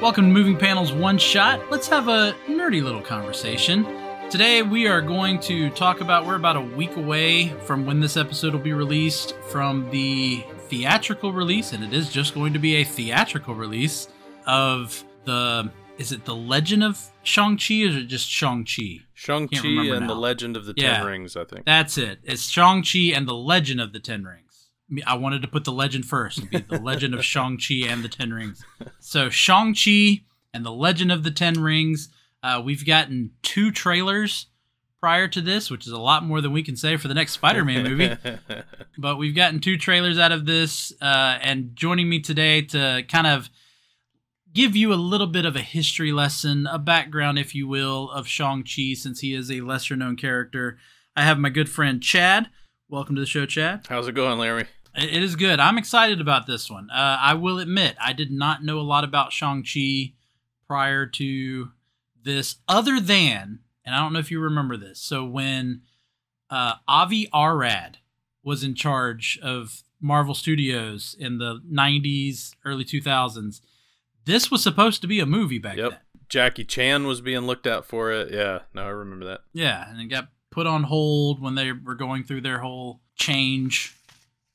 Welcome to Moving Panels One Shot. Let's have a nerdy little conversation. Today we are going to talk about we're about a week away from when this episode will be released from the theatrical release, and it is just going to be a theatrical release of the is it the Legend of Shang-Chi or is it just Shang-Chi? Shang-Chi Can't remember and the. Legend of the Ten Yeah. Rings, I think. That's it. It's Shang-Chi and the Legend of the Ten Rings. I wanted to put the legend first. The Legend of Shang-Chi and the Ten Rings. So Shang-Chi and the Legend of the Ten Rings. Uh, we've gotten two trailers prior to this, which is a lot more than we can say for the next Spider-Man movie. but we've gotten two trailers out of this. Uh, and joining me today to kind of give you a little bit of a history lesson, a background, if you will, of Shang-Chi, since he is a lesser known character. I have my good friend Chad. Welcome to the show, Chad. How's it going, Larry? It is good. I'm excited about this one. Uh, I will admit, I did not know a lot about Shang-Chi prior to this, other than, and I don't know if you remember this. So when uh, Avi Arad was in charge of Marvel Studios in the 90s, early 2000s, this was supposed to be a movie back Yep. then. Jackie Chan was being looked at for it. Yeah, no, I remember that. Yeah, and it got put on hold when they were going through their whole change,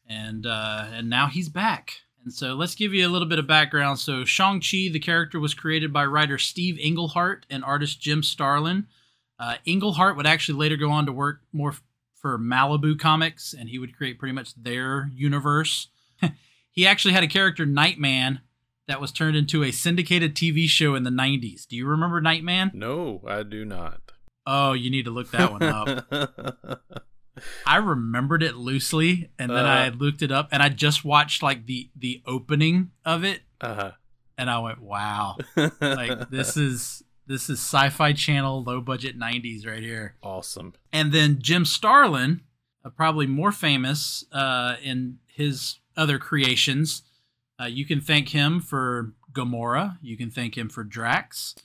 and uh, and now he's back. And so let's give you a little bit of background. So Shang Chi, the character, was created by writer Steve Englehart and artist Jim Starlin. Uh, Englehart would actually later go on to work more f- for Malibu Comics, and he would create pretty much their universe. he actually had a character Nightman that was turned into a syndicated TV show in the 90s. Do you remember Nightman? No, I do not. Oh, you need to look that one up. I remembered it loosely, and then I Uh. looked it up, and I just watched like the the opening of it, uh-huh. and I went, "Wow, like this is this is Sci-Fi Channel low budget '90s right here." awesome. And then Jim Starlin, uh, probably more famous uh, in his other creations. Uh, you can thank him for Gamora. You can thank him for Drax,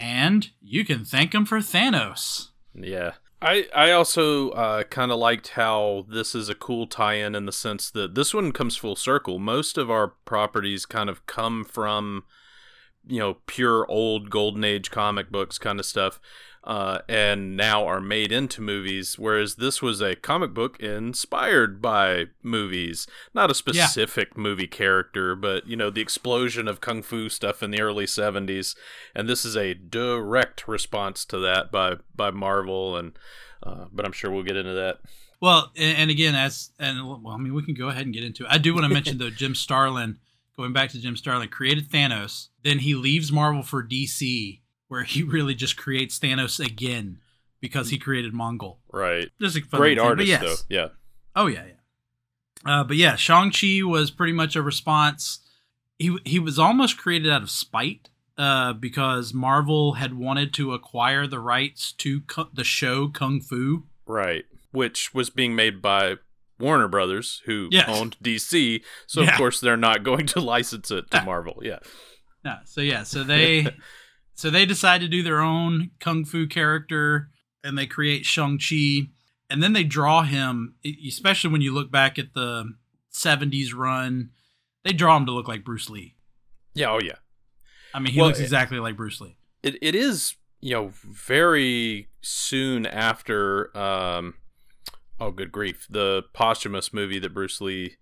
and you can thank him for Thanos. Yeah. I, I also uh, kind of liked how this is a cool tie-in in the sense that this one comes full circle. Most of our properties kind of come from, you know, pure old golden age comic books kind of stuff, uh, and now are made into movies. Whereas this was a comic book inspired by movies, not a specific movie character, but you know, the explosion of kung fu stuff in the early '70s, and this is a direct response to that by by Marvel and. Uh, but I'm sure we'll get into that. Well, and, and again, as and well, I mean, we can go ahead and get into it. I do want to mention though, Jim Starlin. Going back to Jim Starlin, created Thanos. Then he leaves Marvel for DC, where he really just creates Thanos again because he created Mongul. Right. Just a Great thing, but artist, yes. though. Yeah. Oh yeah, yeah. Uh, but yeah, Shang Chi was pretty much a response. He he was almost created out of spite, uh, because Marvel had wanted to acquire the rights to the show Kung Fu. Right. Which was being made by Warner Brothers, who Yes. owned DC. So, Yeah. of course, they're not going to license it to. Marvel. Yeah. Yeah, so yeah, so they so they decide to do their own kung fu character and they create Shang-Chi and then they draw him especially when you look back at the 70s run, they draw him to look like Bruce Lee. Yeah. Oh, yeah. I mean, he Well, looks it- exactly like Bruce Lee. It, it is, you know, very soon after, um, oh, good grief, the posthumous movie that Bruce Lee.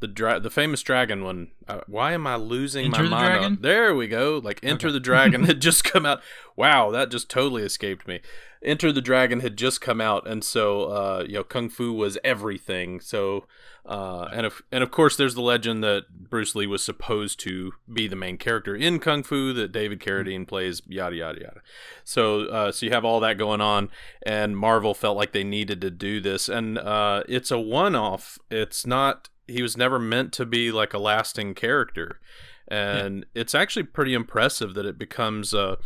The dra- the famous dragon one. Uh, why am I losing Enter my the mind? Dragon? There we go. Like Enter Okay. the Dragon had just come out. Wow, that just totally escaped me. Enter the Dragon had just come out, and so uh, you know, kung fu was everything. So, uh, and of and of course, there's the legend that Bruce Lee was supposed to be the main character in kung fu that David Carradine plays. Yada yada yada. So, uh, so you have all that going on, and Marvel felt like they needed to do this, and uh, it's a one-off. It's not. He was never meant to be like a lasting character, and it's actually pretty impressive that it becomes. a.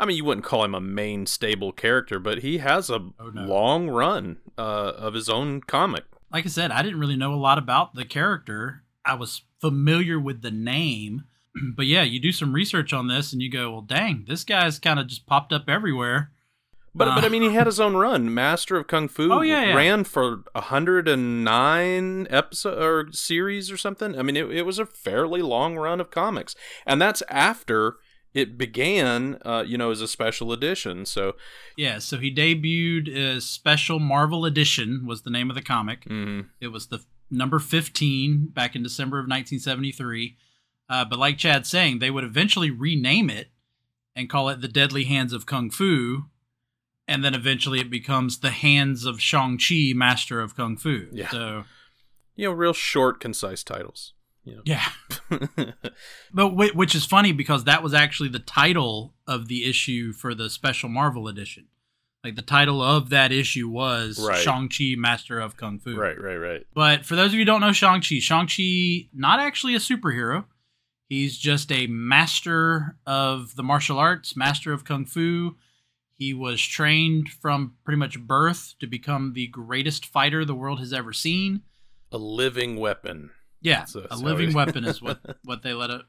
I mean, you wouldn't call him a main stable character, but he has a Oh, no. long run uh, of his own comic. Like I said, I didn't really know a lot about the character. I was familiar with the name, but yeah, you do some research on this and you go, "Well, dang, this guy's kind of just popped up everywhere." But Uh. but I mean, he had his own run. Master of Kung Fu Oh, yeah, yeah. ran for hundred and nine episode or series or something. I mean, it, it was a fairly long run of comics, and that's after it began, uh, you know, as a special edition. So Yeah, so he debuted as Special Marvel Edition was the name of the comic. mhm. It was the number 15 back in December of 1973. Uh, but like Chad's saying, they would eventually rename it and call it The Deadly Hands of Kung Fu. And then eventually it becomes The Hands of Shang-Chi, Master of Kung Fu. Yeah. So, you know, real short, concise titles. You know. yeah. But whi- which is funny because that was actually the title of the issue for the Special Marvel Edition. Like the title of that issue was Right. Shang-Chi, Master of Kung Fu. right, right, right. But for those of you who don't know Shang-Chi, Shang-Chi not actually a superhero. He's just a master of the martial arts, master of kung fu. He was trained from pretty much birth to become the greatest fighter the world has ever seen. A living weapon. Yeah, So- a so living weapon is what what they let it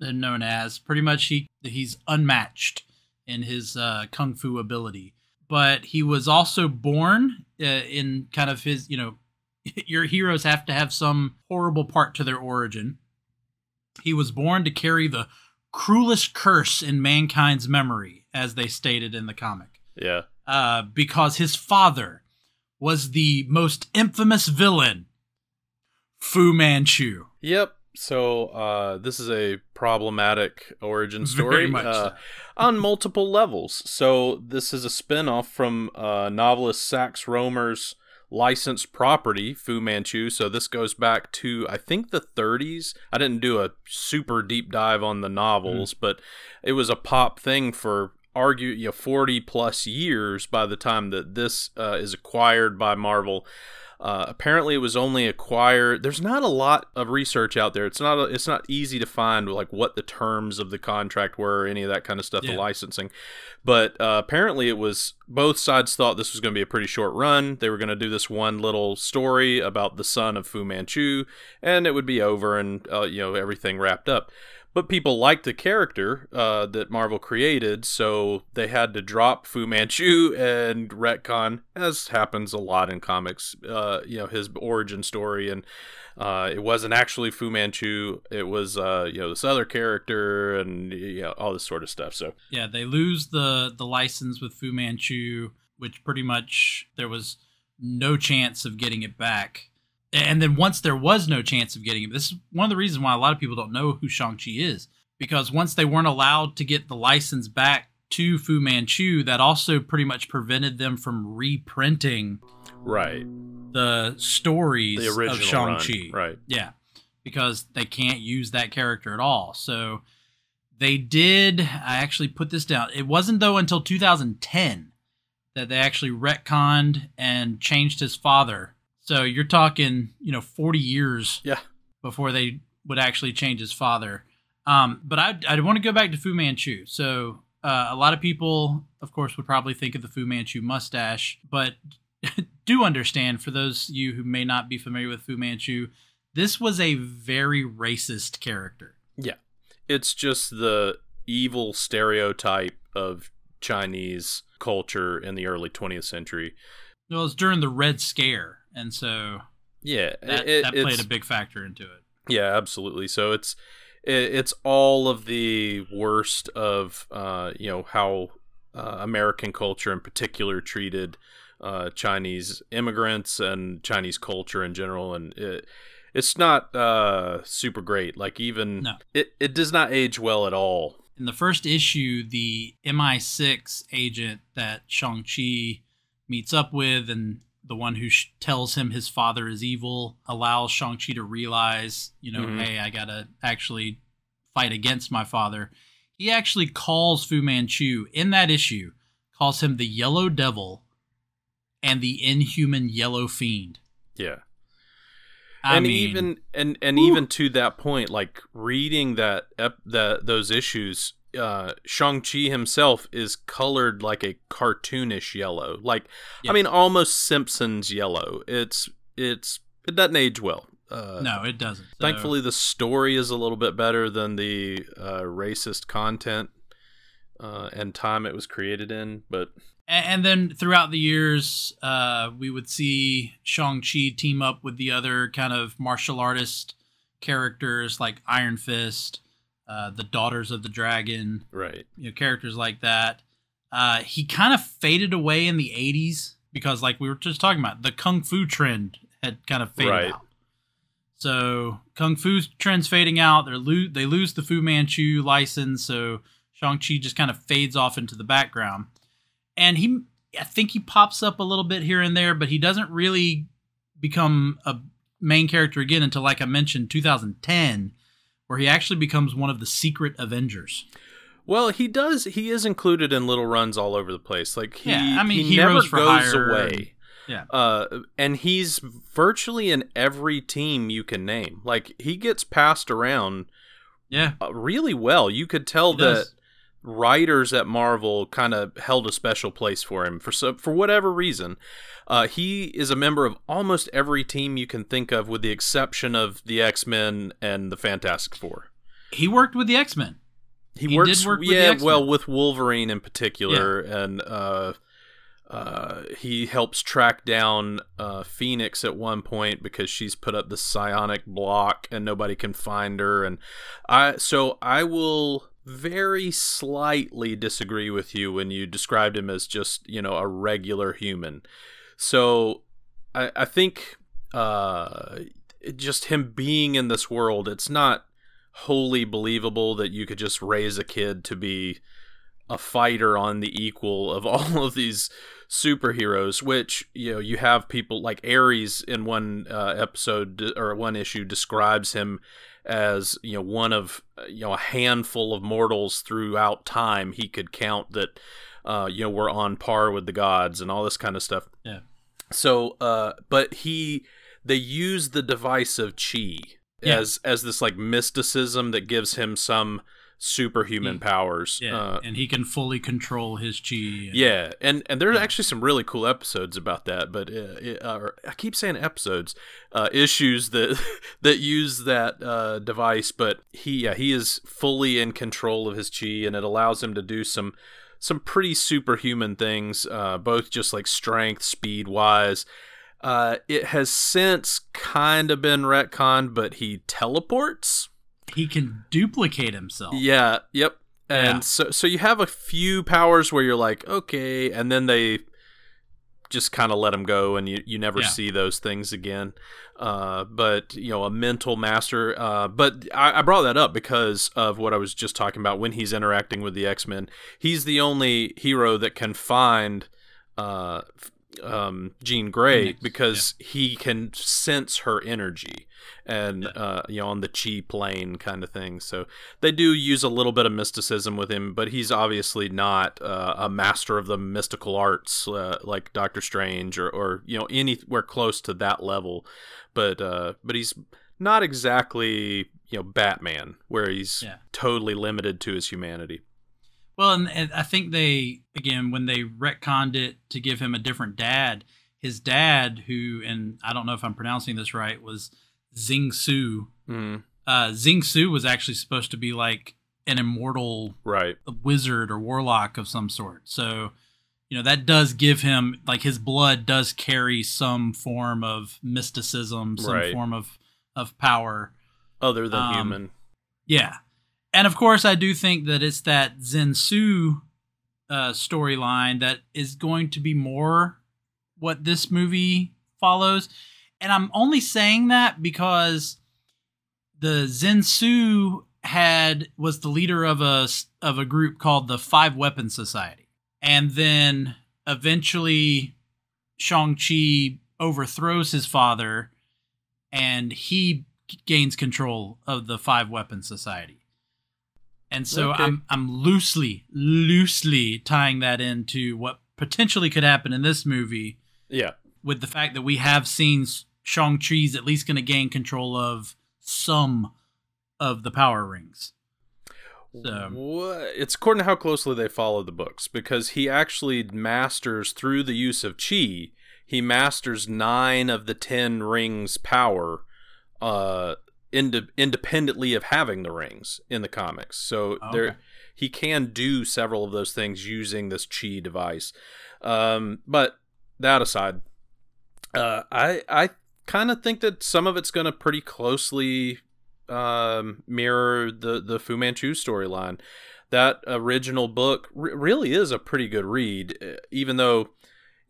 known as. Pretty much, he he's unmatched in his uh, kung fu ability. But he was also born uh, in kind of his, you know, your heroes have to have some horrible part to their origin. He was born to carry the cruelest curse in mankind's memory, as they stated in the comic Yeah. uh, because his father was the most infamous villain, Fu Manchu. Yep. So uh, this is a problematic origin story uh, on multiple levels. So this is a spin-off from uh, novelist Sax Rohmer's licensed property, Fu Manchu. So this goes back to I think the 30s. I didn't do a super deep dive on the novels, but it was a pop thing for argue you know 40 plus years by the time that this uh, is acquired by Marvel. Uh, apparently, it was only acquired. There's not a lot of research out there. It's not. A, it's not easy to find like what the terms of the contract were, or any of that kind of stuff, the licensing. But uh, apparently, it was both sides thought this was going to be a pretty short run. They were going to do this one little story about the son of Fu Manchu, and it would be over, and uh, you know everything wrapped up. But people liked the character uh, that Marvel created, so they had to drop Fu Manchu and retcon, as happens a lot in comics. Uh, you know his origin story, and uh, it wasn't actually Fu Manchu. It was uh, you know this other character, and you know all this sort of stuff. So Yeah, they lose the the license with Fu Manchu, which pretty much there was no chance of getting it back. And then once there was no chance of getting it, this is one of the reasons why a lot of people don't know who Shang-Chi is. Because once they weren't allowed to get the license back to Fu Manchu, that also pretty much prevented them from reprinting right, the stories the original of Shang-Chi. run, right? Yeah, because they can't use that character at all. So they did. I actually put this down. It wasn't though until 2010 that they actually retconned and changed his father. So you're talking, you know, 40 years Yeah, before they would actually change his father. Um, but I, I want to go back to Fu Manchu. So uh, a lot of people, of course, would probably think of the Fu Manchu mustache, but do understand for those of you who may not be familiar with Fu Manchu, this was a very racist character. Yeah. It's just the evil stereotype of Chinese culture in the early 20th century. Well, it was during the Red Scare, and so Yeah, that, it- that played a big factor into it. Yeah, absolutely. So it's it, it's all of the worst of uh, you know how uh, American culture in particular treated uh, Chinese immigrants and Chinese culture in general, and it, it's not uh, super great. Like even No. it it does not age well at all. In the first issue, the MI6 agent that Shang-Chi meets up with and the one who sh- tells him his father is evil allows Shang-Chi to realize, you know, Mhm. hey, I got to actually fight against my father. He actually calls Fu Manchu in that issue, calls him the Yellow Devil and the inhuman Yellow Fiend. Yeah. I and mean, even and and even to that point, like reading that ep- that those issues, uh, Shang Chi himself is colored like a cartoonish yellow, like Yeah. I mean almost Simpsons yellow. It's it's it doesn't age well. Uh, no, it doesn't. So- Thankfully, the story is a little bit better than the uh, racist content uh, and time it was created in. But And then throughout the years, uh, we would see Shang-Chi team up with the other kind of martial artist characters like Iron Fist, uh, the Daughters of the Dragon, Right. you know, characters like that. Uh, he kind of faded away in the 80s because, like we were just talking about, the kung fu trend had kind of faded Right. out. So kung fu trends fading out. They lose they lose the Fu Manchu license, so Shang Chi just kind of fades off into the background. And he, I think he pops up a little bit here and there, but he doesn't really become a main character again until, like I mentioned, 2010, where he actually becomes one of the secret Avengers. Well, he does. He is included in little runs all over the place. Like he, Yeah, I mean, he never goes away. yeah. Uh, and he's virtually in every team you can name. Like he gets passed around Yeah, uh, really well. You could tell He that does. Writers at Marvel kind of held a special place for him for so, for whatever reason. Uh, he is a member of almost every team you can think of, with the exception of the X Men and the Fantastic Four. he worked with the X Men. He, He works, did work with the yeah, well, with Wolverine in particular, and uh, uh, he helps track down uh, Phoenix at one point because she's put up the psionic block and nobody can find her. And I, so I will very slightly disagree with you when you described him as just you know a regular human. So I, I think uh, just him being in this world, it's not wholly believable that you could just raise a kid to be a fighter on the equal of all of these superheroes which you know you have people like ares in one uh, episode or one issue describes him as you know one of you know a handful of mortals throughout time he could count that uh, you know were on par with the gods and all this kind of stuff Yeah. so uh but he they use the device of chi Yeah. as as this like mysticism that gives him some superhuman He- powers Yeah, uh, and he can fully control his chi. and- yeah, and and there's Yeah. actually some really cool episodes about that. But uh, it, uh, I keep saying episodes, uh, issues that that use that uh, device. But he, yeah, he is fully in control of his chi, and it allows him to do some some pretty superhuman things, uh, both just like strength, speed wise. Uh, it has since kind of been retconned, but he teleports. He can duplicate himself. Yeah, yep. And Yeah. so so you have a few powers where you're like, okay, and then they just kind of let them go and you, you never Yeah. see those things again. Uh, but you know, a mental master. Uh, but I, I brought that up because of what I was just talking about when he's interacting with the X Men. He's the only hero that can find uh, f- um, Jean Grey Phoenix, because he can sense her energy and uh, you know on the chi plane kind of thing. So they do use a little bit of mysticism with him, but he's obviously not uh, a master of the mystical arts uh, like Doctor Strange or, or you know anywhere close to that level. But uh, but he's not exactly you know Batman, where he's Yeah. totally limited to his humanity. Well, and, and I think they again when they retconned it to give him a different dad. His dad, who and I don't know if I'm pronouncing this right, was Zing Su. Mm, Uh, Zing Su was actually supposed to be like an immortal right. wizard or warlock of some sort. So, you know, that does give him like his blood does carry some form of mysticism, some Right. form of of power. Other than Um, human. Yeah. And of course, I do think that it's that Zensu uh, storyline that is going to be more what this movie follows. And I'm only saying that because the Zensu had was the leader of a of a group called the Five Weapon Society. And then eventually Shang-Chi overthrows his father and he gains control of the Five Weapon Society. And so Okay. I'm I'm loosely loosely tying that into what potentially could happen in this movie Yeah. with the fact that we have seen Shang-Chi's at least going to gain control of some of the power rings. So- What? It's according to how closely they follow the books, because he actually masters through the use of chi. He masters nine of the ten rings' power, uh, ind- independently of having the rings in the comics. So Oh, there, he can do several of those things using this chi device. Um, but that aside, uh, I I kind of think that some of it's going to pretty closely um, mirror the the Fu Manchu storyline. That original book r- really is a pretty good read, uh, even though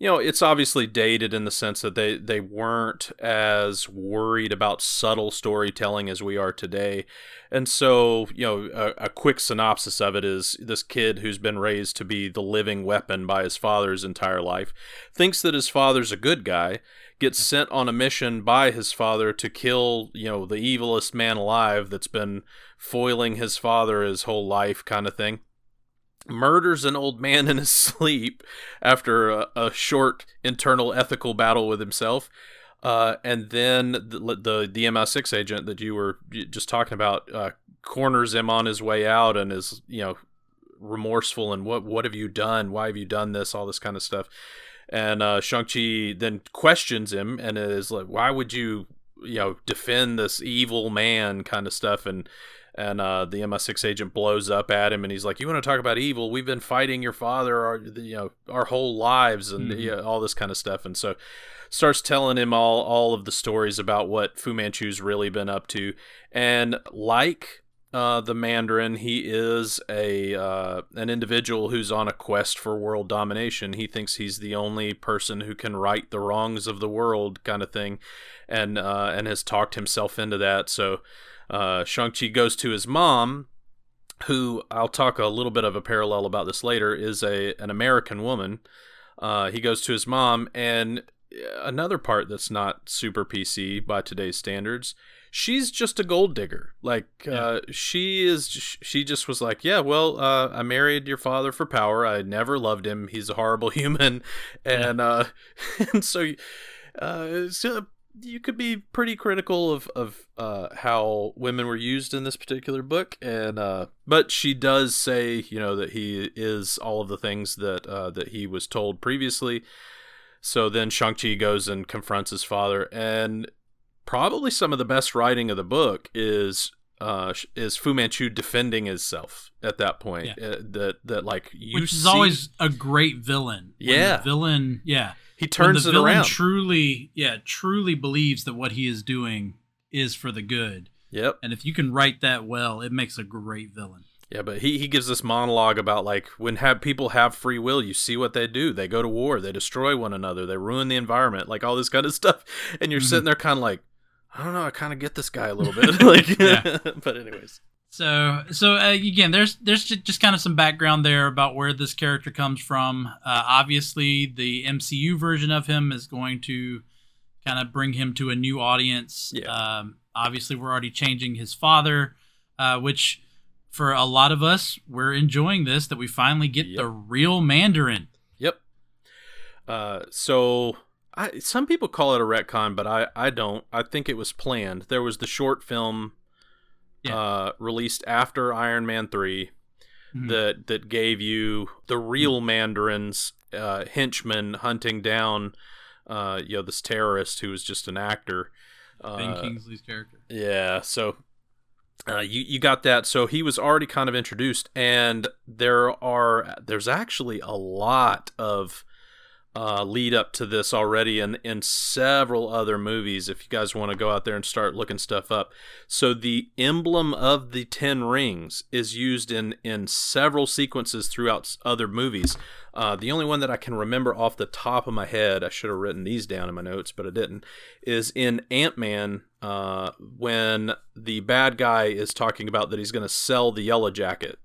you know it's obviously dated in the sense that they they weren't as worried about subtle storytelling as we are today. And so you know a, a, quick synopsis of it is this kid who's been raised to be the living weapon by his father's entire life thinks that his father's a good guy gets sent on a mission by his father to kill you know the evilest man alive that's been foiling his father his whole life kind of thing murders an old man in his sleep after a, a short internal ethical battle with himself. Uh, and then the, the, the MI6 agent that you were just talking about uh, corners him on his way out and is you know remorseful and what what have you done? Why have you done this? All this kind of stuff. And uh, Shang Chi then questions him and is like, "Why would you you know defend this evil man?" kind of stuff and and uh, the MI6 agent blows up at him, and he's like, "You want to talk about evil? We've been fighting your father, our you know, our whole lives, and mm-hmm. you know, all this kind of stuff." And so, starts telling him all all of the stories about what Fu Manchu's really been up to, and like uh, the Mandarin, he is a uh, an individual who's on a quest for world domination. He thinks he's the only person who can right the wrongs of the world, kind of thing, and uh, and has talked himself into that. So uh, Shang-Chi goes to his mom, who I'll talk a little bit of a parallel about this later, is a an American woman. Uh, he goes to his mom, and another part that's not super PC by today's standards. She's just a gold digger. Like yeah. uh, she is. She just was like, yeah, well, uh, I married your father for power. I never loved him. He's a horrible human, and yeah. uh, and so, uh, so you could be pretty critical of of uh, how women were used in this particular book, and uh, but she does say, you know, that he is all of the things that uh, that he was told previously. So then Shang Chi goes and confronts his father, and probably some of the best writing of the book is uh, is Fu Manchu defending himself at that point. Yeah. Uh, that that like you which is see... always a great villain. yeah, villain. Yeah, he turns when the it villain around. Truly, yeah, truly believes that what he is doing is for the good. Yep. And if you can write that well, it makes a great villain. Yeah, but he, he gives this monologue about like when have people have free will, you see what they do. They go to war, they destroy one another, they ruin the environment, like all this kind of stuff. And you're mm-hmm. sitting there kind of like, I don't know, I kind of get this guy a little bit. like, but anyways. So, so uh, again, there's there's just kind of some background there about where this character comes from. Uh, obviously, the MCU version of him is going to kind of bring him to a new audience. Yeah. Um, obviously, we're already changing his father, uh, which for a lot of us, we're enjoying this that we finally get yep. the real Mandarin. Yep. Uh, so I, some people call it a retcon, but I, I don't. I think it was planned. There was the short film yeah. uh, released after Iron Man 3 mm-hmm. that that gave you the real Mandarin's uh, henchman hunting down uh, you know this terrorist who was just an actor. Ben uh, Kingsley's character. Yeah, so uh, you you got that. So he was already kind of introduced, and there are there's actually a lot of uh, lead up to this already in, in several other movies if you guys want to go out there and start looking stuff up. So the emblem of the Ten Rings is used in, in several sequences throughout other movies. Uh, the only one that I can remember off the top of my head, I should have written these down in my notes, but I didn't, is in Ant Man uh, when the bad guy is talking about that he's going to sell the yellow jacket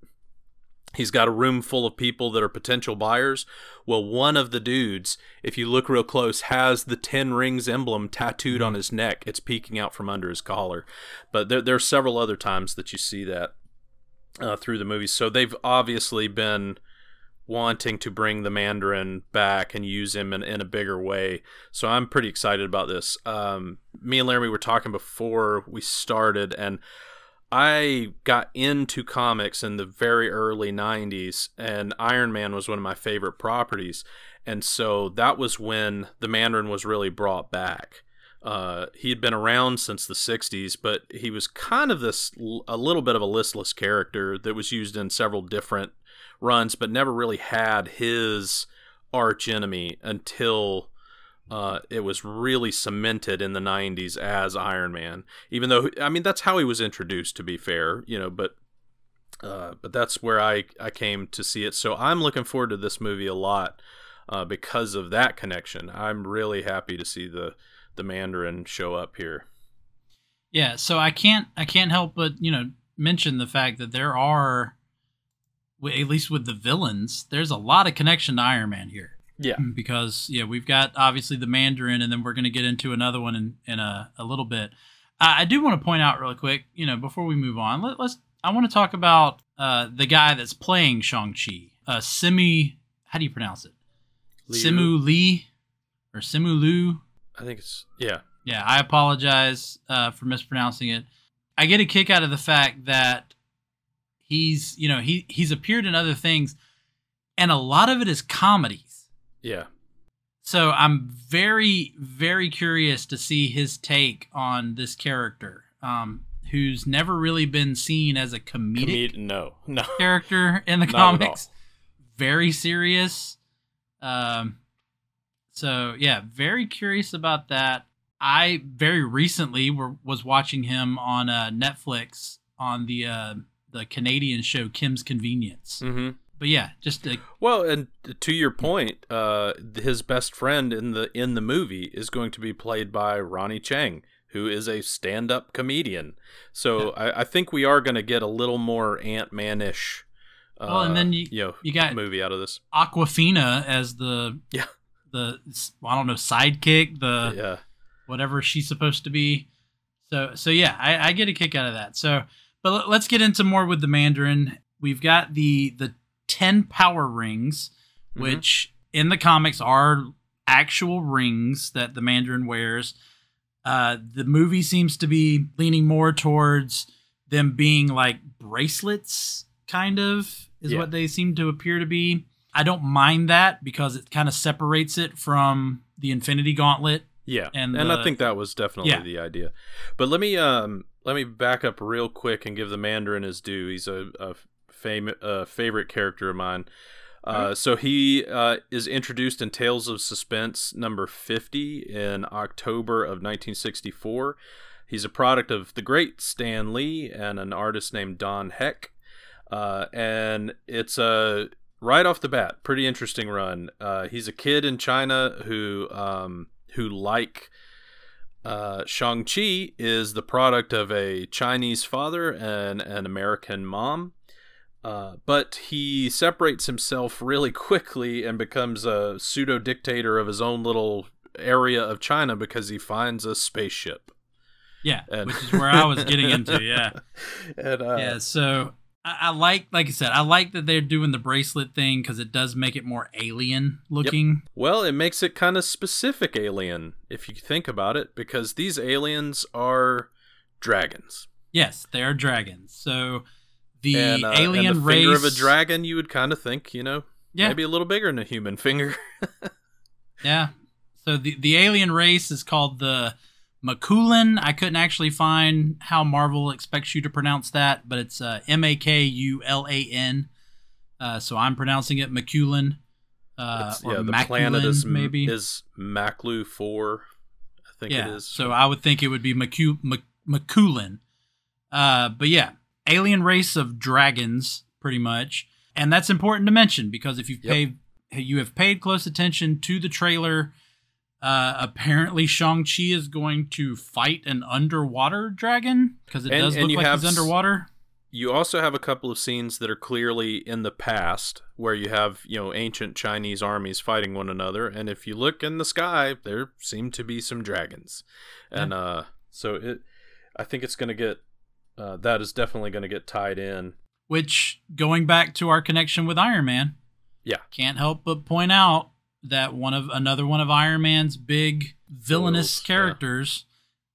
He's got a room full of people that are potential buyers. Well, one of the dudes, if you look real close, has the Ten Rings emblem tattooed on mm-hmm. his neck. It's peeking out from under his collar. But there, there are several other times that you see that uh, through the movie. So they've obviously been wanting to bring the Mandarin back and use him in, in a bigger way. So I'm pretty excited about this. Um, me and Laramy were talking before we started, and I got into comics in the very early 90s, and Iron Man was one of my favorite properties. And so that was when the Mandarin was really brought back. Uh, he had been around since the 60s, but he was kind of this a little bit of a listless character that was used in several different runs, but never really had his arch enemy until uh, it was really cemented in the 90s as Iron Man. Even though, I mean, that's how he was introduced, to be fair, you know, but. Uh, but that's where I, I came to see it. So I'm looking forward to this movie a lot uh, because of that connection. I'm really happy to see the the Mandarin show up here. Yeah, so I can't I can't help but you know mention the fact that there are, at least with the villains, there's a lot of connection to Iron Man here. Yeah, because yeah, we've got obviously the Mandarin, and then we're going to get into another one in in a, a little bit. I, I do want to point out really quick, you know, before we move on, let, us I want to talk about uh, the guy that's playing Shang Chi, uh, Simu. How do you pronounce it? Liu. Simu Lee or Simu Lu. I think it's yeah. Yeah, I apologize uh, for mispronouncing it. I get a kick out of the fact that he's, you know, he he's appeared in other things, and a lot of it is comedies. Yeah. So I'm very, very curious to see his take on this character, um, who's never really been seen as a comedic Comed- no, no. character in the comics. Very serious. Um, so yeah, very curious about that. I very recently were, was watching him on uh, Netflix on the uh, the Canadian show Kim's Convenience. Mm-hmm. But yeah, just well, and to your point, uh, his best friend in the in the movie is going to be played by Ronny Chieng, who is a stand up comedian. So yeah. I, I, think we are going to get a little more Ant Manish. well, and then uh, you you, know, you got movie out of this Awkwafina as the yeah the I don't know sidekick the yeah whatever she's supposed to be. So so yeah, I, I get a kick out of that. So but let's get into more with the Mandarin. We've got the the ten power rings, mm-hmm. which in the comics are actual rings that the Mandarin wears. Uh, the movie seems to be leaning more towards them being like bracelets, kind of, is yeah. what they seem to appear to be. I don't mind that because it kind of separates it from the Infinity Gauntlet yeah, and and the, I think that was definitely yeah. the idea. But let me um let me back up real quick and give the Mandarin his due. He's a, a fam- a favorite character of mine. Uh, So he uh, is introduced in Tales of Suspense number 50 in October of 1964. He's a product of the great Stan Lee and an artist named Don Heck. Uh, and it's a right off the bat, pretty interesting run. Uh, he's a kid in China who um, who like uh, Shang-Chi is the product of a Chinese father and an American mom. Uh, but he separates himself really quickly and becomes a pseudo dictator of his own little area of China because he finds a spaceship. Yeah, and which is where I was getting into. Yeah, and, uh, yeah. So I, I, like, like I said, I like that they're doing the bracelet thing because it does make it more alien looking. Yep. Well, it makes it kind of specific alien if you think about it, because these aliens are dragons. Yes, they are dragons. So the and, uh, alien and the race finger of a dragon, you would kind of think, you know, yeah. maybe a little bigger than a human finger. yeah. So the the alien race is called the Makulan. I couldn't actually find how Marvel expects you to pronounce that, but it's uh, M A K U L A N. Uh, so I'm pronouncing it Makulan. Uh, yeah, the Makulan, planet is maybe is Maklu four. I think yeah, it is. So I would think it would be Maku, Makulan. Uh, but yeah, alien race of dragons, pretty much, and that's important to mention because if you've yep. paid you have paid close attention to the trailer uh, apparently, Shang-Chi is going to fight an underwater dragon because it and, does look like he's underwater. You also have a couple of scenes that are clearly in the past where you have, you know, ancient Chinese armies fighting one another. And if you look in the sky, there seem to be some dragons. And yeah. uh, so it, I think it's going to get, uh, that is definitely going to get tied in. Which, going back to our connection with Iron Man, yeah, can't help but point out that one of another one of Iron Man's big villainous characters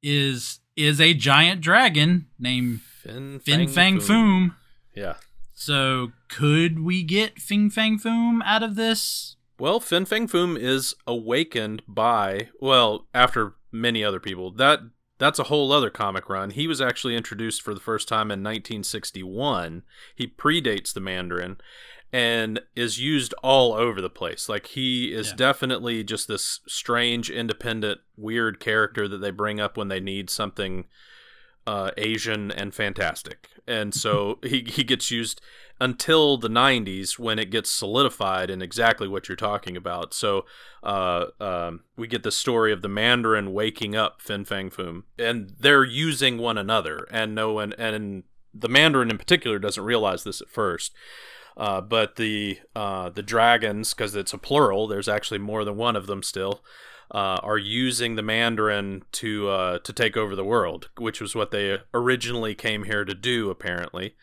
yeah. is is a giant dragon named Fin, fin Fang, Fang Foom. Foom. Yeah. So could we get Fin Fang Foom out of this? Well, Fin Fang Foom is awakened by well, after many other people. That that's a whole other comic run. He was actually introduced for the first time in 1961. He predates the Mandarin, and is used all over the place. Like he is Yeah. definitely just this strange, independent, weird character that they bring up when they need something uh, Asian and fantastic. And so he he gets used until the 90s when it gets solidified in exactly what you're talking about. So uh, um, we get the story of the Mandarin waking up Fin Fang Foom, and they're using one another, and no one and the Mandarin in particular doesn't realize this at first. Uh, but the uh, the dragons, because it's a plural, there's actually more than one of them still, uh, are using the Mandarin to uh, to take over the world, which was what they originally came here to do, apparently.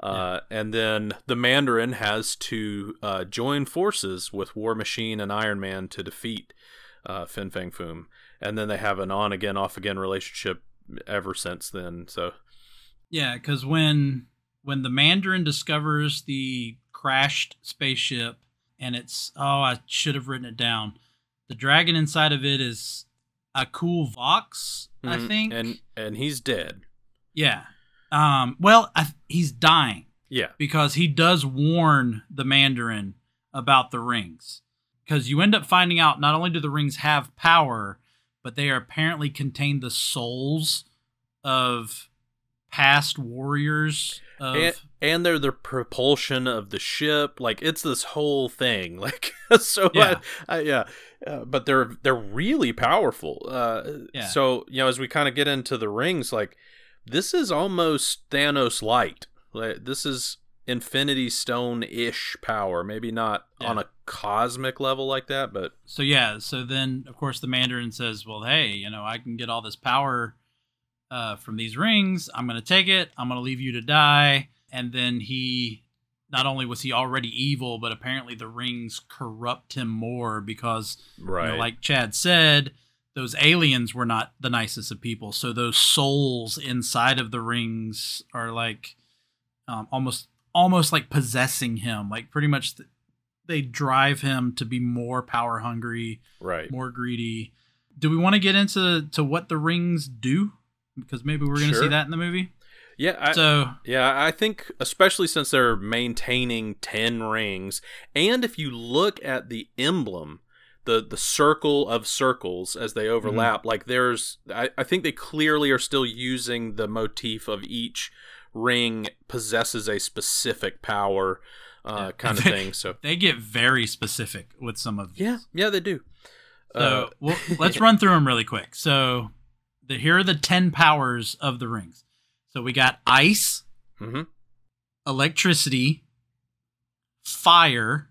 Uh, And then the Mandarin has to uh, join forces with War Machine and Iron Man to defeat uh, Fin Fang Foom, and then they have an on again, off again relationship ever since then. So Yeah, because when when the Mandarin discovers the crashed spaceship, and it's oh, I should have written it down. The dragon inside of it is a cool Vox, I mhm, think. and and he's dead. yeah. Um. Well, I, he's dying Yeah, because he does warn the Mandarin about the rings. Because you end up finding out not only do the rings have power, but they are apparently contain the souls of past warriors of and, and they're the propulsion of the ship. Like it's this whole thing. Like so, Yeah. I, I, yeah. Uh, but they're they're really powerful. Uh, Yeah. So you know, as we kind of get into the rings, like this is almost Thanos light. Like this is Infinity Stone ish power. Maybe not Yeah. on a cosmic level like that, but so yeah so then of course the mandarin says well hey you know i can get all this power uh, from these rings i'm going to take it i'm going to leave you to die and then he not only was he already evil but apparently the rings corrupt him more because you know, right. like chad said those aliens were not the nicest of people. So those souls inside of the rings are like um, almost almost like possessing him. Like pretty much th- they drive him to be more power hungry right. more greedy. Do we want to get into to what the rings do? Because maybe we're going to see that in the movie Yeah. I, so Yeah, I think especially since they're maintaining 10 rings and if you look at the emblem the the circle of circles as they overlap like there's I, I think they clearly are still using the motif of each ring possesses a specific power uh, kind of thing so they get very specific with some of these. yeah yeah they do So Uh, well, let's run through them really quick. So the, here are the ten powers of the rings. So we got ice, mhm. electricity, fire,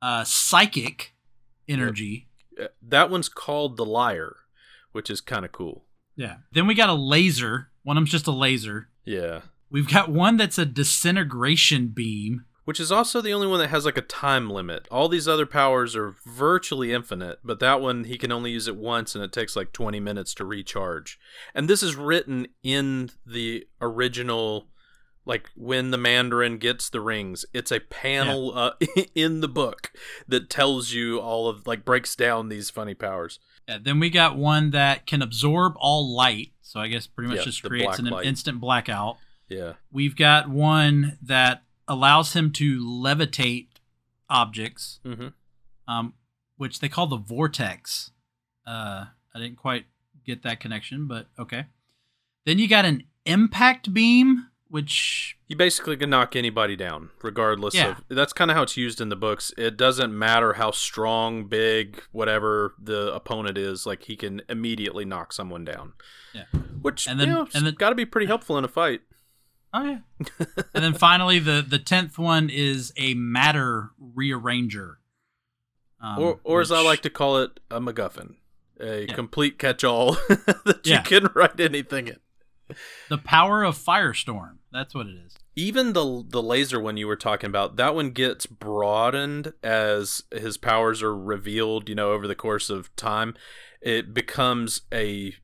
uh, psychic energy. Uh, that one's called the liar which is kind of cool Yeah. Then we got a laser. One of them's just a laser. yeah We've got one that's a disintegration beam. Which is also the only one that has like a time limit. All these other powers are virtually infinite, but that one he can only use it once and it takes like 20 minutes to recharge. And this is written in the original like when the Mandarin gets the rings, it's a panel uh, in the book that tells you all of like breaks down these funny powers. Yeah, then we got one that can absorb all light. So I guess pretty much Yeah, just creates an light. instant blackout. Yeah. We've got one that allows him to levitate objects, Mhm. um, which they call the vortex. Uh, I didn't quite get that connection, but okay. Then you got an impact beam, which You basically can knock anybody down, regardless Yeah. of. That's kind of how it's used in the books. It doesn't matter how strong, big, whatever the opponent is. Like he can immediately knock someone down. Yeah. Which And then- you know, and then- got to be pretty helpful in a fight. Oh yeah. and then finally, the the tenth one is a matter rearranger. Um, or, or as I like to call it, a MacGuffin, a Yeah. complete catch-all that Yeah. you can write anything in. the power of firestorm. That's what it is. even the the laser one you were talking about that one gets broadened as his powers are revealed you know over the course of time it becomes a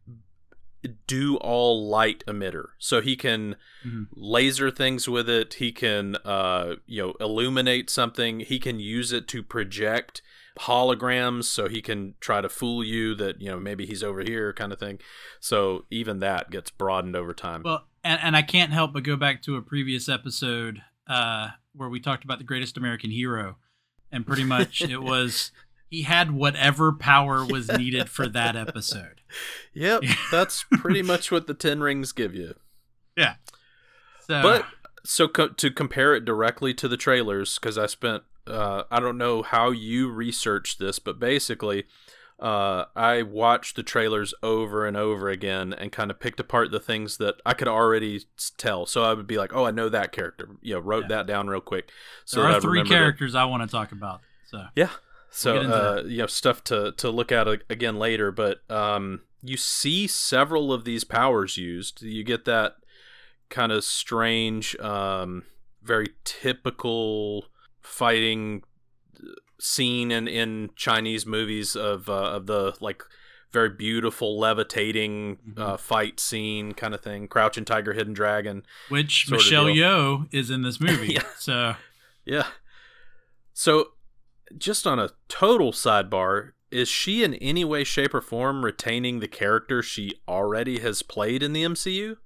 do all light emitter. So he can Mhm. laser things with it. He can uh you know illuminate something. He can use it to project holograms. So he can try to fool you that you know maybe he's over here kind of thing. So even that gets broadened over time. Well, and, and I can't help but go back to a previous episode uh, where we talked about the greatest American hero, and pretty much it was he had whatever power was needed for that episode. Yep, that's pretty much what the Ten Rings give you. Yeah. So, But so co- to compare it directly to the trailers, because I spent uh, I don't know how you researched this, but basically, uh, I watched the trailers over and over again and kind of picked apart the things that I could already tell. So I would be like, "Oh, I know that character." You know, wrote Yeah. that down real quick. So there are three characters I want to talk about. So Yeah. So into uh, you know stuff to to look at again later, but um, you see several of these powers used. You get that kind of strange, um, very typical fighting uh, scene in in Chinese movies of uh, of the like very beautiful levitating Mhm. uh, fight scene kind of thing. Crouching Tiger, Hidden Dragon. which Michelle. Yeoh is in this movie. Yeah. So Yeah. So, just on a total sidebar, is she in any way, shape, or form retaining the character she already has played in the MCU?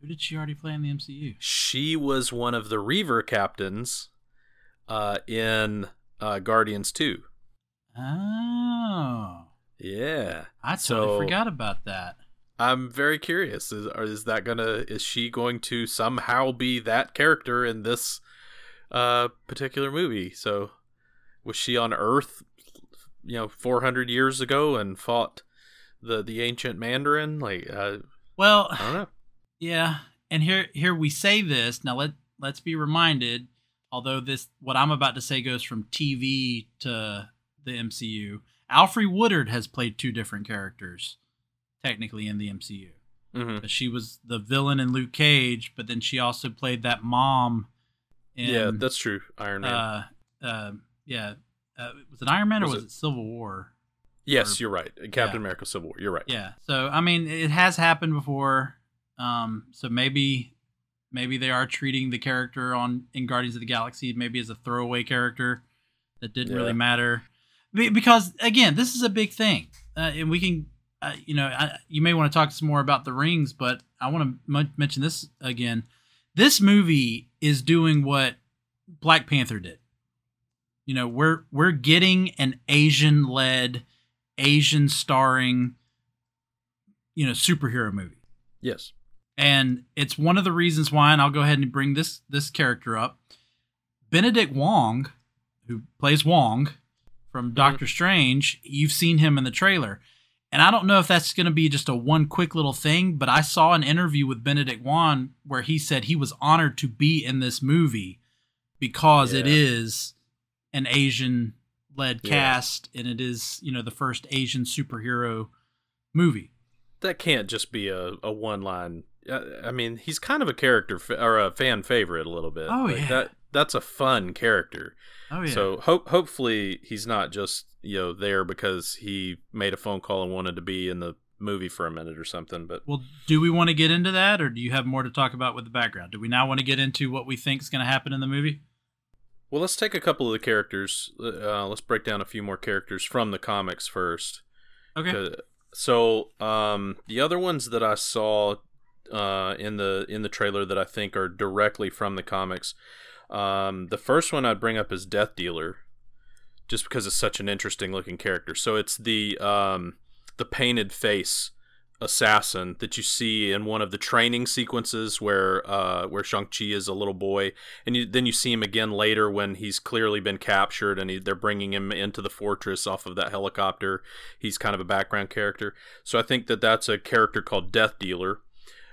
who did she already play in the MCU? She was one of the Reaver captains uh, in uh, Guardians 2. Oh, Yeah. I totally So- forgot about that. I'm very curious. Is, is that gonna? Is she going to somehow be that character in this uh, particular movie? So, was she on Earth, you know, 400 years ago and fought the the ancient Mandarin? Like, uh, Well, I don't know. Yeah, and here here we say this. Now let let's be reminded, although this what I'm about to say goes from TV to the MCU. Alfre Woodard has played two different characters technically in the MCU. hmm she was the villain in Luke Cage, but then she also played that mom in Yeah, that's true. Iron Man. uh uh yeah, uh, was it Iron Man or Was was it- it Civil War? yes, or- you're right. Captain yeah. America: Civil War. You're right. Yeah. So I mean, it has happened before. Um, so maybe maybe they are treating the character on in Guardians of the Galaxy maybe as a throwaway character that didn't really matter. Because again, this is a big thing, uh, and we can, uh, you know, I, you may want to talk some more about the rings, but I want to m- mention this again. This movie is doing what Black Panther did. You know, we're we're getting an Asian led, Asian starring, you know, superhero movie. Yes. And it's one of the reasons why, and I'll go ahead and bring this this character up. Benedict Wong, who plays Wong from mm-hmm. Doctor Strange, you've seen him in the trailer. And I don't know if that's going to be just a one quick little thing, but I saw an interview with Benedict Wong where he said he was honored to be in this movie because it Yeah. is an Asian led Yeah. cast and it is, you know, the first Asian superhero movie. That can't just be a, a one line. Uh, I mean, he's kind of a character fa- or a fan favorite a little bit. Oh, Like, yeah. That that's a fun character. Oh yeah. So hope hopefully he's not just you know there because he made a phone call and wanted to be in the movie for a minute or something. But Well, do we want to get into that, or do you have more to talk about with the background? Do we now want to get into what we think is going to happen in the movie? well, let's take a couple of the characters. Uh, let's break down a few more characters from the comics first. Okay. Uh, So um, the other ones that I saw uh, in the in the trailer that I think are directly from the comics. Um, the first one I'd bring up is Death Dealer, just because it's such an interesting looking character. So it's the um, the painted face assassin that you see in one of the training sequences where uh, where Shang Chi is a little boy, and you, then you see him again later when he's clearly been captured and he, they're bringing him into the fortress off of that helicopter. He's kind of a background character. So I think that that's a character called Death Dealer,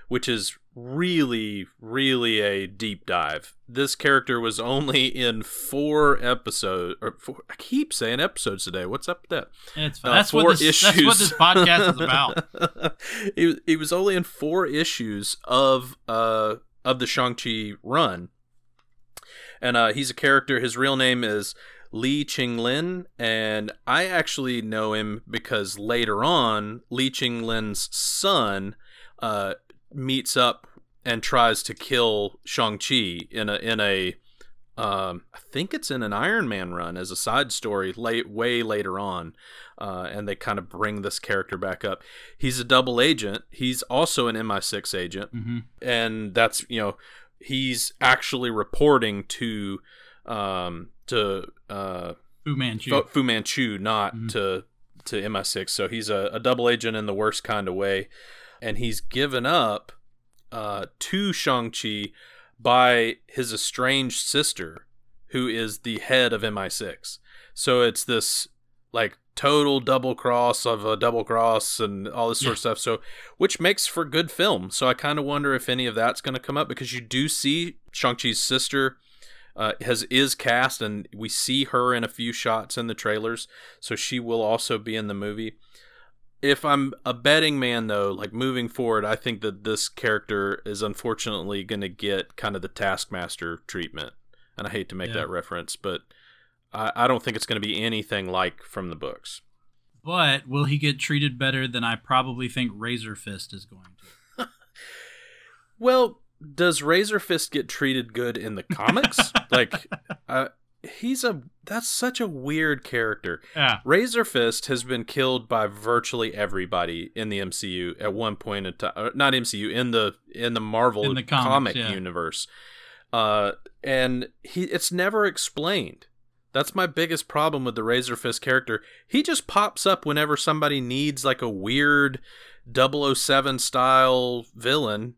which is really, really a deep dive. This character was only in four episodes. Or four, I keep saying episodes today. What's up with that? It's Uh, that's what four this, that's what this podcast is about. he, was- he was only in four issues of uh of the Shang Chi run, and uh, he's a character. His real name is Li Qinglin, and I actually know him because later on, Li Qinglin's son uh, meets up and tries to kill Shang Chi in a in a um, I think it's in an Iron Man run as a side story late way later on, uh, and they kind of bring this character back up. He's a double agent. He's also an MI6 agent, hmm and that's you know he's actually reporting to um to uh Fu Manchu. Fu, Fu Manchu, not Mhm. to to MI6. So he's a, a double agent in the worst kind of way, and he's given up uh, to Shang Chi by his estranged sister, who is the head of MI6. So it's this like total double cross of a double cross and all this sort of stuff. So which makes for good film. So I kind of wonder if any of that's going to come up because you do see Shang Chi's sister uh, has is cast, and we see her in a few shots in the trailers, so she will also be in the movie. If I'm a betting man, though, like moving forward, I think that this character is unfortunately going to get kind of the Taskmaster treatment, and I hate to make Yeah. that reference, but I, I don't think it's going to be anything like from the books. But will he get treated better than I probably think Razor Fist is going to? Well, does Razor Fist get treated good in the comics? like, uh, he's a that's such a weird character. Yeah. Razor Fist has been killed by virtually everybody in the MCU at one point in time. Not MCU in the in the Marvel In the comics, comic yeah. universe, uh, and he it's never explained. That's my biggest problem with the Razor Fist character. He just pops up whenever somebody needs like a weird 007 style villain.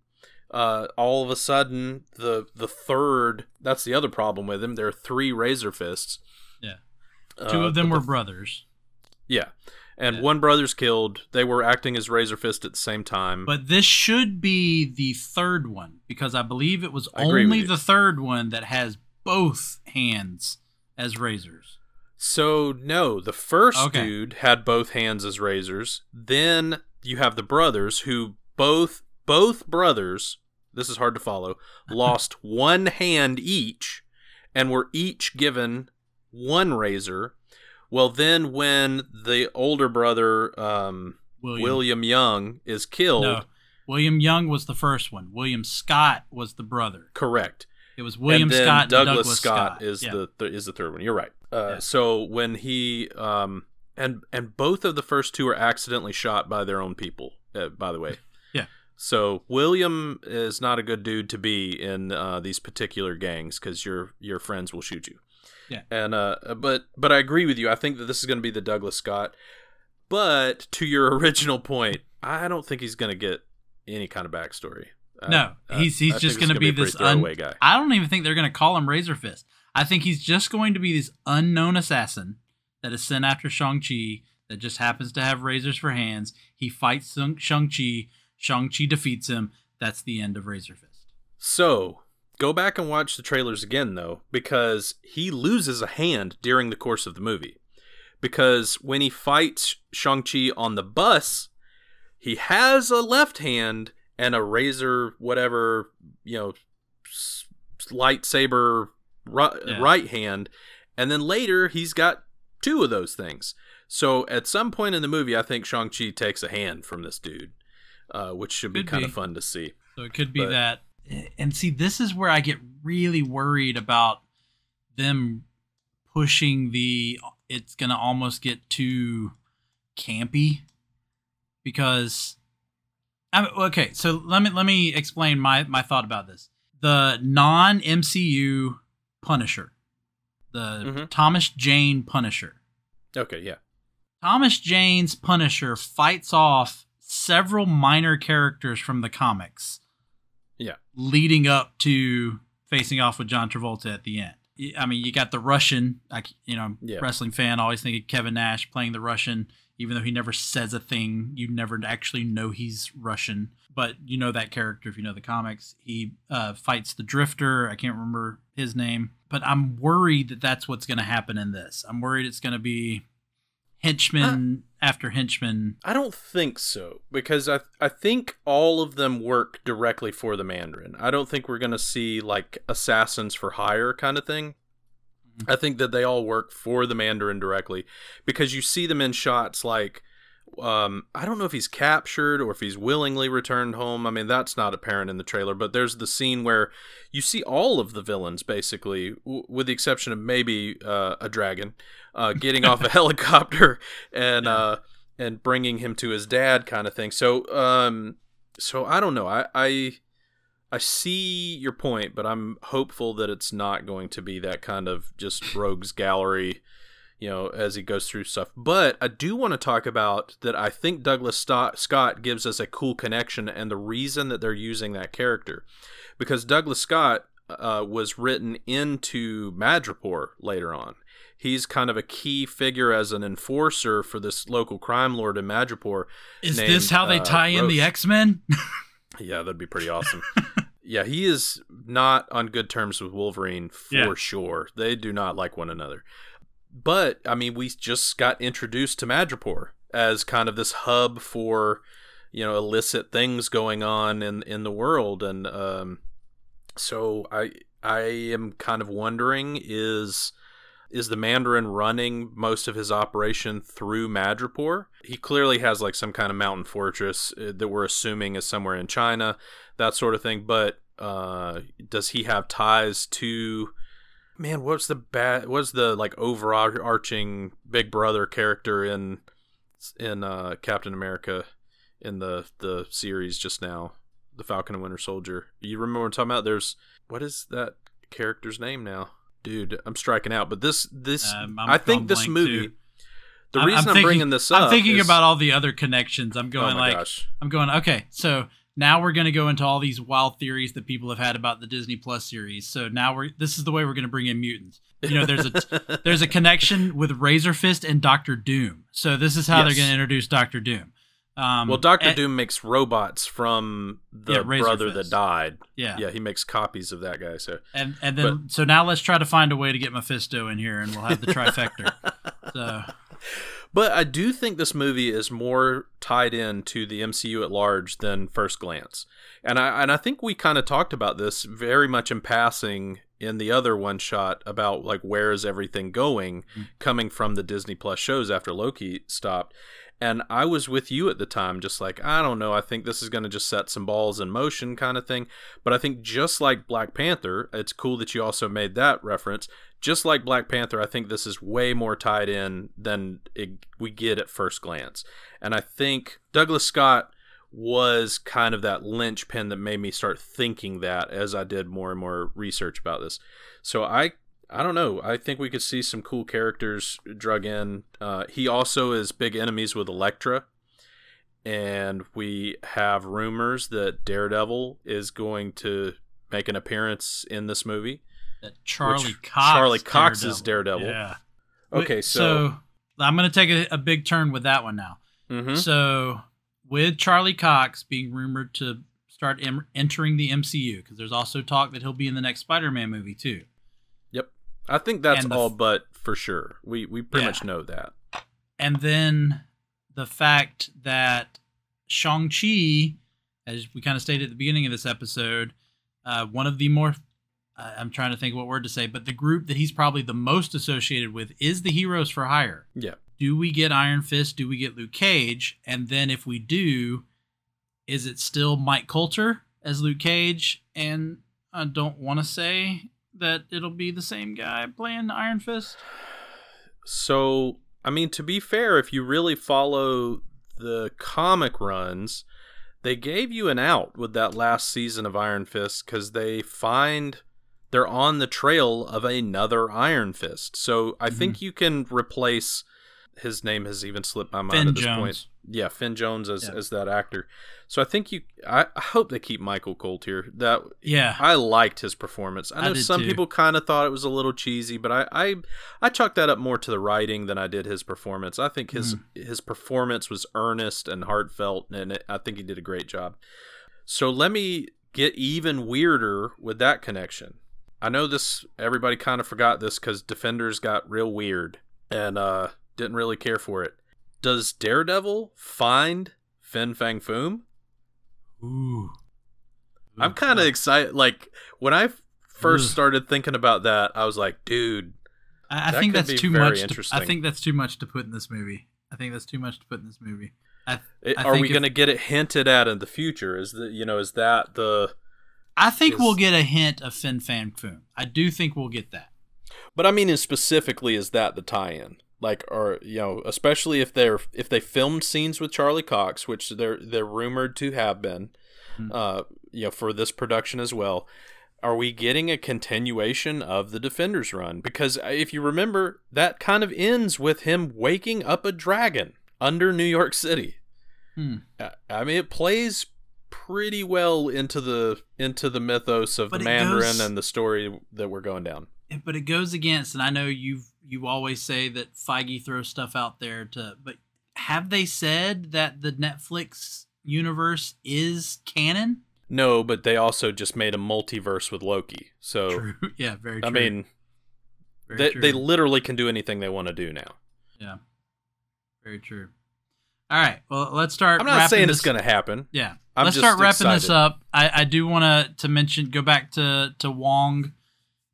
Uh, all of a sudden, the the third. That's the other problem with him. There are three Razor Fists. Yeah. Uh, Two of them were the brothers. yeah. And Yeah. one brother's killed. They were acting as Razor Fist at the same time. But this should be the third one because I believe it was I only the third one that has both hands as razors. so no, the first Okay. dude had both hands as razors. Then you have the brothers who both both brothers, this is hard to follow, lost one hand each and were each given one razor. Well, then when the older brother um, William. William Young is killed, No. William Young was the first one. William Scott was the brother. correct. It was William Scott and Douglas, Douglas Scott, is Yeah. the th- is the third one. You're right. Uh, Yeah. So when he um and and both of the first two are accidentally shot by their own people. Uh, by the way. So William is not a good dude to be in uh, these particular gangs because your your friends will shoot you. Yeah. And uh, but but I agree with you. I think that this is going to be the Douglas Scott. But to your original point, I don't think he's going to get any kind of backstory. No, I- he's he's I just going to be, pretty this un- throwaway guy. I don't even think they're going to call him Razor Fist. I think he's just going to be this unknown assassin that is sent after Shang-Chi that just happens to have razors for hands. He fights Shang-Chi. Shang-Chi defeats him. That's the end of Razor Fist. So, go back and watch the trailers again, though, because he loses a hand during the course of the movie. Because when he fights Shang-Chi on the bus, he has a left hand and a razor, whatever, you know, lightsaber ri- Yeah. right hand. And then later, he's got two of those things. So, at some point in the movie, I think Shang-Chi takes a hand from this dude, uh, which should be Could kind be. of fun to see. So it could be But- that. And see, this is where I get really worried about them pushing the. It's gonna almost get too campy because. I mean, okay, so let me let me explain my my thought about this. The non MCU Punisher, the Mhm. Thomas Jane Punisher. Okay, yeah. Thomas Jane's Punisher fights off several minor characters from the comics. Yeah. Leading up to facing off with John Travolta at the end. I mean, you got the Russian, like you know, Yeah. wrestling fan always think of Kevin Nash playing the Russian, even though he never says a thing. You never actually know he's Russian, but you know that character if you know the comics. He uh, fights the Drifter. I can't remember his name, but I'm worried that that's what's going to happen in this. I'm worried it's going to be henchman uh, after henchman. I don't think so because I I think all of them work directly for the Mandarin. I don't think we're going to see like assassins for hire kind of thing. Mm-hmm. I think that they all work for the Mandarin directly because you see them in shots like um I don't know if he's captured or if he's willingly returned home. I mean that's not apparent in the trailer, but there's the scene where you see all of the villains basically w- with the exception of maybe uh, a dragon uh, getting off a helicopter and Yeah. uh and bringing him to his dad kind of thing. So um so I don't know. I I I see your point, but I'm hopeful that it's not going to be that kind of just rogues gallery, you know, as he goes through stuff. But I do want to talk about that. I think Douglas Scott gives us a cool connection, and the reason that they're using that character, because Douglas Scott uh, was written into Madripoor later on. He's kind of a key figure as an enforcer for this local crime lord in Madripoor. Is named, this how they uh, tie in the X Men? Yeah, that'd be pretty awesome. yeah, he is not on good terms with Wolverine for Yeah. sure. They do not like one another. But I mean, we just got introduced to Madripoor as kind of this hub for you know illicit things going on in in the world, and um, so I I am kind of wondering is is the Mandarin running most of his operation through Madripoor? He clearly has like some kind of mountain fortress uh, that we're assuming is somewhere in China, that sort of thing. But uh, does he have ties to? Man, what's the bad? What's the like overarching Big Brother character in in uh, Captain America in the the series just now? The Falcon and Winter Soldier. You remember what I'm talking about? There's what is that character's name now? Dude, I'm striking out. But this this Um, I'm think this movie. too. The I'm- reason I'm, thinking- bringing this up, I'm thinking is- about all the other connections. I'm Oh going my like gosh. I'm going okay. So now we're going to go into all these wild theories that people have had about the Disney Plus series. So now we're this is the way we're going to bring in mutants. You know, there's a there's a connection with Razor Fist and Doctor Doom. So this is how they're going to introduce Doctor Doom. Um, well, Doctor Doom makes robots from the Yeah, brother Fist. that died. Yeah, Yeah, he makes copies of that guy. So and and then so now let's try to find a way to get Mephisto in here, and we'll have the trifecta. so But I do think this movie is more tied in to the MCU at large than first glance. And I and I think we kind of talked about this very much in passing in the other one shot about like where is everything going Mm. coming from the Disney Plus shows after Loki stopped. And I was with you at the time, just like, I don't know, I think this is going to just set some balls in motion kind of thing. But I think just like Black Panther, it's cool that you also made that reference just like Black Panther, I think this is way more tied in than it, we get at first glance. And I think Douglas Scott was kind of that linchpin that made me start thinking that as I did more and more research about this. So I I don't know. I think we could see some cool characters drug in. Uh, he also is big enemies with Elektra. And we have rumors that Daredevil is going to make an appearance in this movie. that Charlie Which- Cox, Charlie Cox is Daredevil. Yeah. Okay, so, I'm going to take a, a big turn with that one now. mhm. So, with Charlie Cox being rumored to start em- entering the MCU, because there's also talk that he'll be in the next Spider-Man movie too. I think that's the all but for sure. We we pretty Yeah. much know that. And then the fact that Shang Chi, as we kind of stated at the beginning of this episode, uh, one of the more I'm trying to think what word to say, but the group that he's probably the most associated with is the Heroes for Hire. Yeah. do we get Iron Fist? Do we get Luke Cage? And then if we do, is it still Mike Colter as Luke Cage? And I don't want to say that it'll be the same guy playing Iron Fist. So, I mean, to be fair, if you really follow the comic runs, they gave you an out with that last season of Iron Fist because they find they're on the trail of another Iron Fist. So I Mm-hmm. think you can replace. His name has even slipped my mind Finn at this Jones. point. Yeah, Finn Jones as, Yeah. as that actor. So I think you. I, I hope they keep Michael Colter. That Yeah. I liked his performance. I I know did some too. people kind of thought it was a little cheesy, but I, I I chalk that up more to the writing than I did his performance. I think his Mm. his performance was earnest and heartfelt, and it, I think he did a great job. So let me get even weirder with that connection. I know this. Everybody kind of forgot this because Defenders got real weird and uh, didn't really care for it. Does Daredevil find Fin Fang Foom? Ooh. I'm kind of excited. Like when I first started thinking about that, I was like, dude, I, that think that's too much. To, I think that's too much to put in this movie. I think that's too much to put in this movie. I, it- I are we going to get it hinted at in the future? Is the you know is that the? I think Is- we'll get a hint of Fin Fang Foom. I do think we'll get that. But I mean, specifically, is that the tie-in? Like, or you know, especially if they're if they filmed scenes with Charlie Cox, which they're they're rumored to have been. mm. uh, you know, for this production as well. Are we getting a continuation of the Defenders run? Because uh, if you remember, that kind of ends with him waking up a dragon under New York City. Hmm. I mean, it plays pretty well into the into the mythos of but the Mandarin goes, and the story that we're going down. But it goes against, and I know you you always say that Feige throws stuff out there to, but have they said that the Netflix universe is canon? No, but they also just made a multiverse with Loki. So true. yeah, very. True. I mean, very they true. they literally can do anything they want to do now. Yeah, very true. All right, well, let's start. I'm not saying this... it's going to happen. Yeah, I'm let's start wrapping excited. this up. I, I do want to to mention go back to to Wong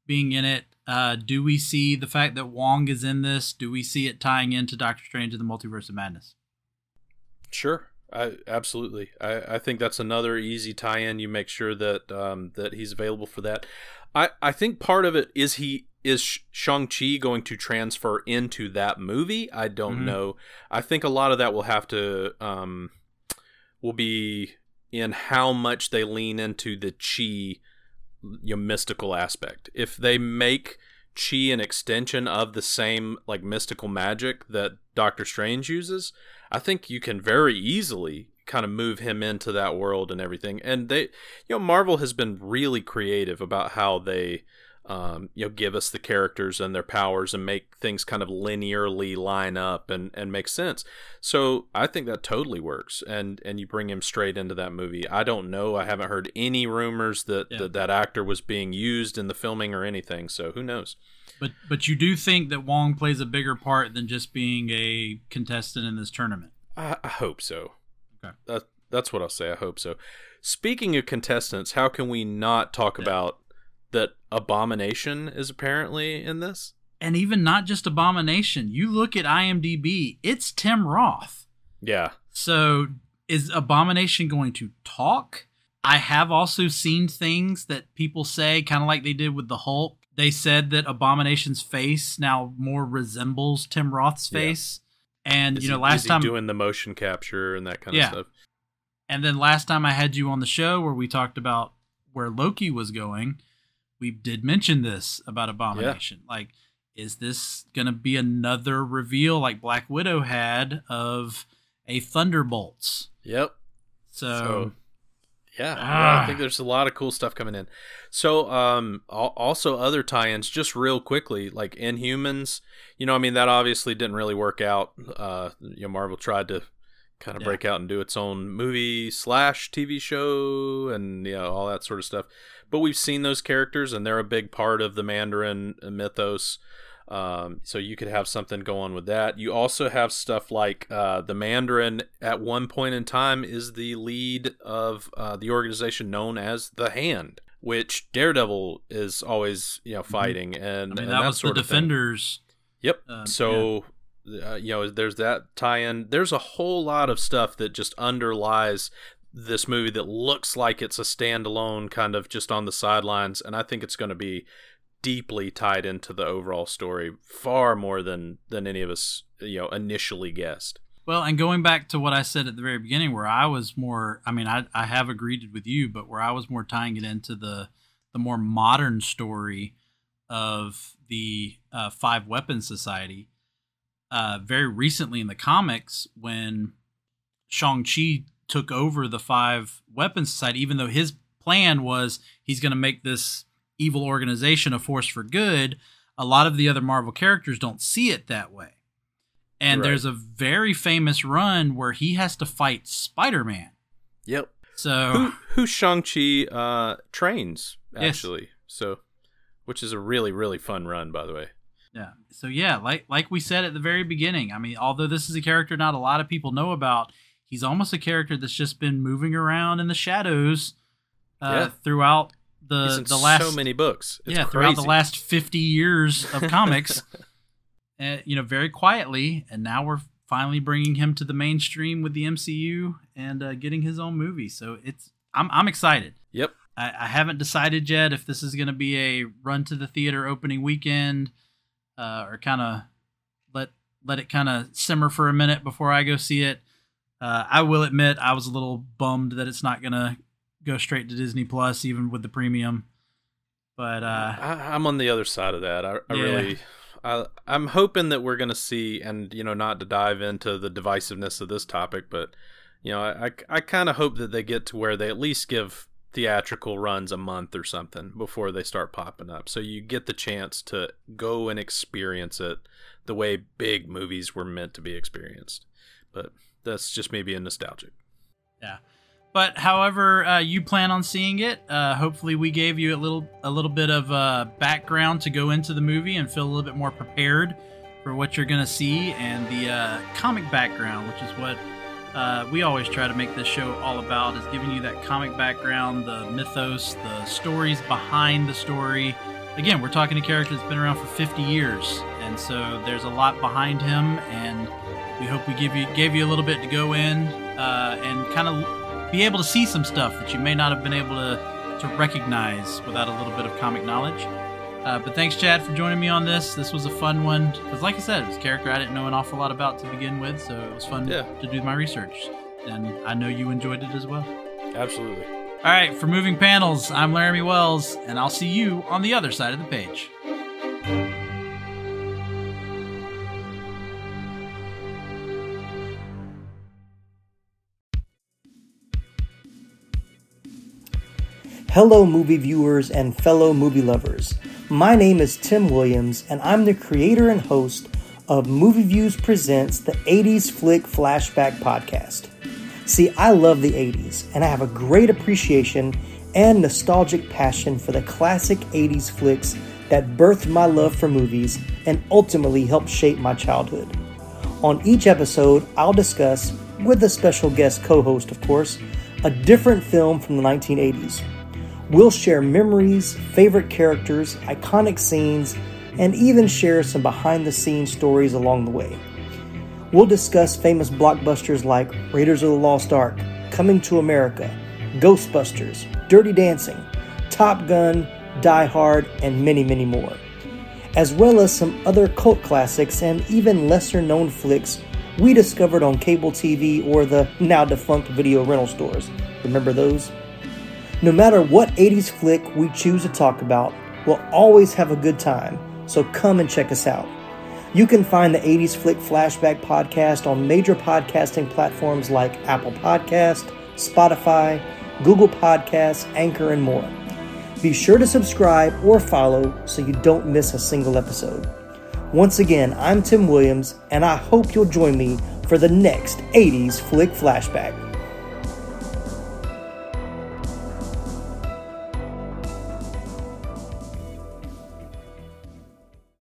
being in it. Uh, do we see the fact that Wong is in this? Do we see it tying into Doctor Strange and the Multiverse of Madness? Sure. I absolutely. I, I think that's another easy tie-in. You make sure that um, that he's available for that. I, I think part of it is he is Shang Chi going to transfer into that movie. I don't mm-hmm. know. I think a lot of that will have to um, will be in how much they lean into the chi you know, mystical aspect. If they make chi an extension of the same like mystical magic that Doctor Strange uses, I think you can very easily kind of move him into that world and everything. And they, you know, Marvel has been really creative about how they, um, you know, give us the characters and their powers and make things kind of linearly line up and, and make sense. So I think that totally works. And and you bring him straight into that movie. I don't know. I haven't heard any rumors that yeah. that, that actor was being used in the filming or anything. So who knows? But but you do think that Wong plays a bigger part than just being a contestant in this tournament? I, I hope so. Okay. That, that's what I'll say. I hope so. Speaking of contestants, how can we not talk yeah. about that Abomination is apparently in this? And even not just Abomination. You look at IMDb, it's Tim Roth. Yeah. So is Abomination going to talk? I have also seen things that people say, kind of like they did with the Hulk, they said that Abomination's face now more resembles Tim Roth's face. Yeah. And is you know, he, last time doing the motion capture and that kind yeah. of stuff. And then last time I had you on the show where we talked about where Loki was going, we did mention this about Abomination. Yeah. Like, is this gonna be another reveal like Black Widow had of a Thunderbolts? Yep. so, so yeah, ah. I think there's a lot of cool stuff coming in. So, um, also other tie-ins, just real quickly, like Inhumans. You know, I mean, that obviously didn't really work out. Uh, you know, Marvel tried to kind of yeah. break out and do its own movie slash TV show, and you know all that sort of stuff. But we've seen those characters, and they're a big part of the Mandarin mythos. Um, so you could have something going on with that. You also have stuff like uh, the Mandarin at one point in time is the lead of uh, the organization known as the Hand, which Daredevil is always you know mm-hmm. fighting, mm-hmm. and, I mean and that, that was the Defenders. Yep. Uh, so. Yeah. Uh, you know, there's that tie-in. There's a whole lot of stuff that just underlies this movie that looks like it's a standalone kind of just on the sidelines and i think it's going to be deeply tied into the overall story far more than than any of us you know initially guessed. Well and going back to what i said at the very beginning where i was more i mean i, I have agreed with you but where i was more tying it into the the more modern story of the uh, five weapons society uh, very recently in the comics when shang-chi took over the five weapons society even though his plan was he's going to make this evil organization a force for good, a lot of the other Marvel characters don't see it that way. And right. there's a very famous run where he has to fight Spider Man. Yep. So who, who Shang Chi uh, trains actually. Yes. So, which is a really really fun run, by the way. Yeah. So yeah, like like we said at the very beginning. I mean, although this is a character not a lot of people know about, he's almost a character that's just been moving around in the shadows uh, yeah. throughout the the last so many books. It's yeah, crazy. throughout the last fifty years of comics, uh, you know, very quietly, and now we're finally bringing him to the mainstream with the MCU and uh, getting his own movie. So it's I'm I'm excited. Yep. I, I haven't decided yet if this is going to be a run to the theater opening weekend, uh, or kind of let let it kind of simmer for a minute before I go see it. Uh, I will admit I was a little bummed that it's not going to go straight to Disney Plus, even with the premium. But uh, I, I'm on the other side of that. I, I Yeah. really, I, I'm hoping that we're going to see, and you know, not to dive into the divisiveness of this topic, but you know, I, I, I kind of hope that they get to where they at least give theatrical runs a month or something before they start popping up, so you get the chance to go and experience it the way big movies were meant to be experienced. But that's just maybe a nostalgic. yeah. But however uh, you plan on seeing it, uh, hopefully we gave you a little a little bit of uh, background to go into the movie and feel a little bit more prepared for what you're gonna see and the uh, comic background, which is what uh, we always try to make this show all about, is giving you that comic background, the mythos, the stories behind the story. Again, we're talking a character that's been around for 50 years, and so there's a lot behind him, and we hope we give you gave you a little bit to go in uh, and kind of be able to see some stuff that you may not have been able to to recognize without a little bit of comic knowledge. Uh, but thanks, Chad, for joining me on this. This was a fun one because, like I said, it was a character I didn't know an awful lot about to begin with, so it was fun Yeah. to do my research, and I know you enjoyed it as well. Absolutely. All right, for moving panels, I'm Laramy Wells, and I'll see you on the other side of the page. Hello, movie viewers and fellow movie lovers. My name is Tim Williams, and I'm the creator and host of Movie Views Presents the 80s Flick Flashback Podcast. See, I love the 80s, and I have a great appreciation and nostalgic passion for the classic 80s flicks that birthed my love for movies and ultimately helped shape my childhood. On each episode, I'll discuss, with a special guest co host, of course, a different film from the 1980s. We'll share memories, favorite characters, iconic scenes, and even share some behind the scenes stories along the way. We'll discuss famous blockbusters like Raiders of the Lost Ark, Coming to America, Ghostbusters, Dirty Dancing, Top Gun, Die Hard, and many, many more, as well as some other cult classics and even lesser known flicks we discovered on cable TV or the now defunct video rental stores. Remember those? No matter what 80s flick we choose to talk about, we'll always have a good time, so come and check us out. You can find the 80s Flick Flashback podcast on major podcasting platforms like Apple Podcast, Spotify, Google Podcasts, Anchor, and more. Be sure to subscribe or follow so you don't miss a single episode. Once again, I'm Tim Williams, and I hope you'll join me for the next 80s Flick Flashback.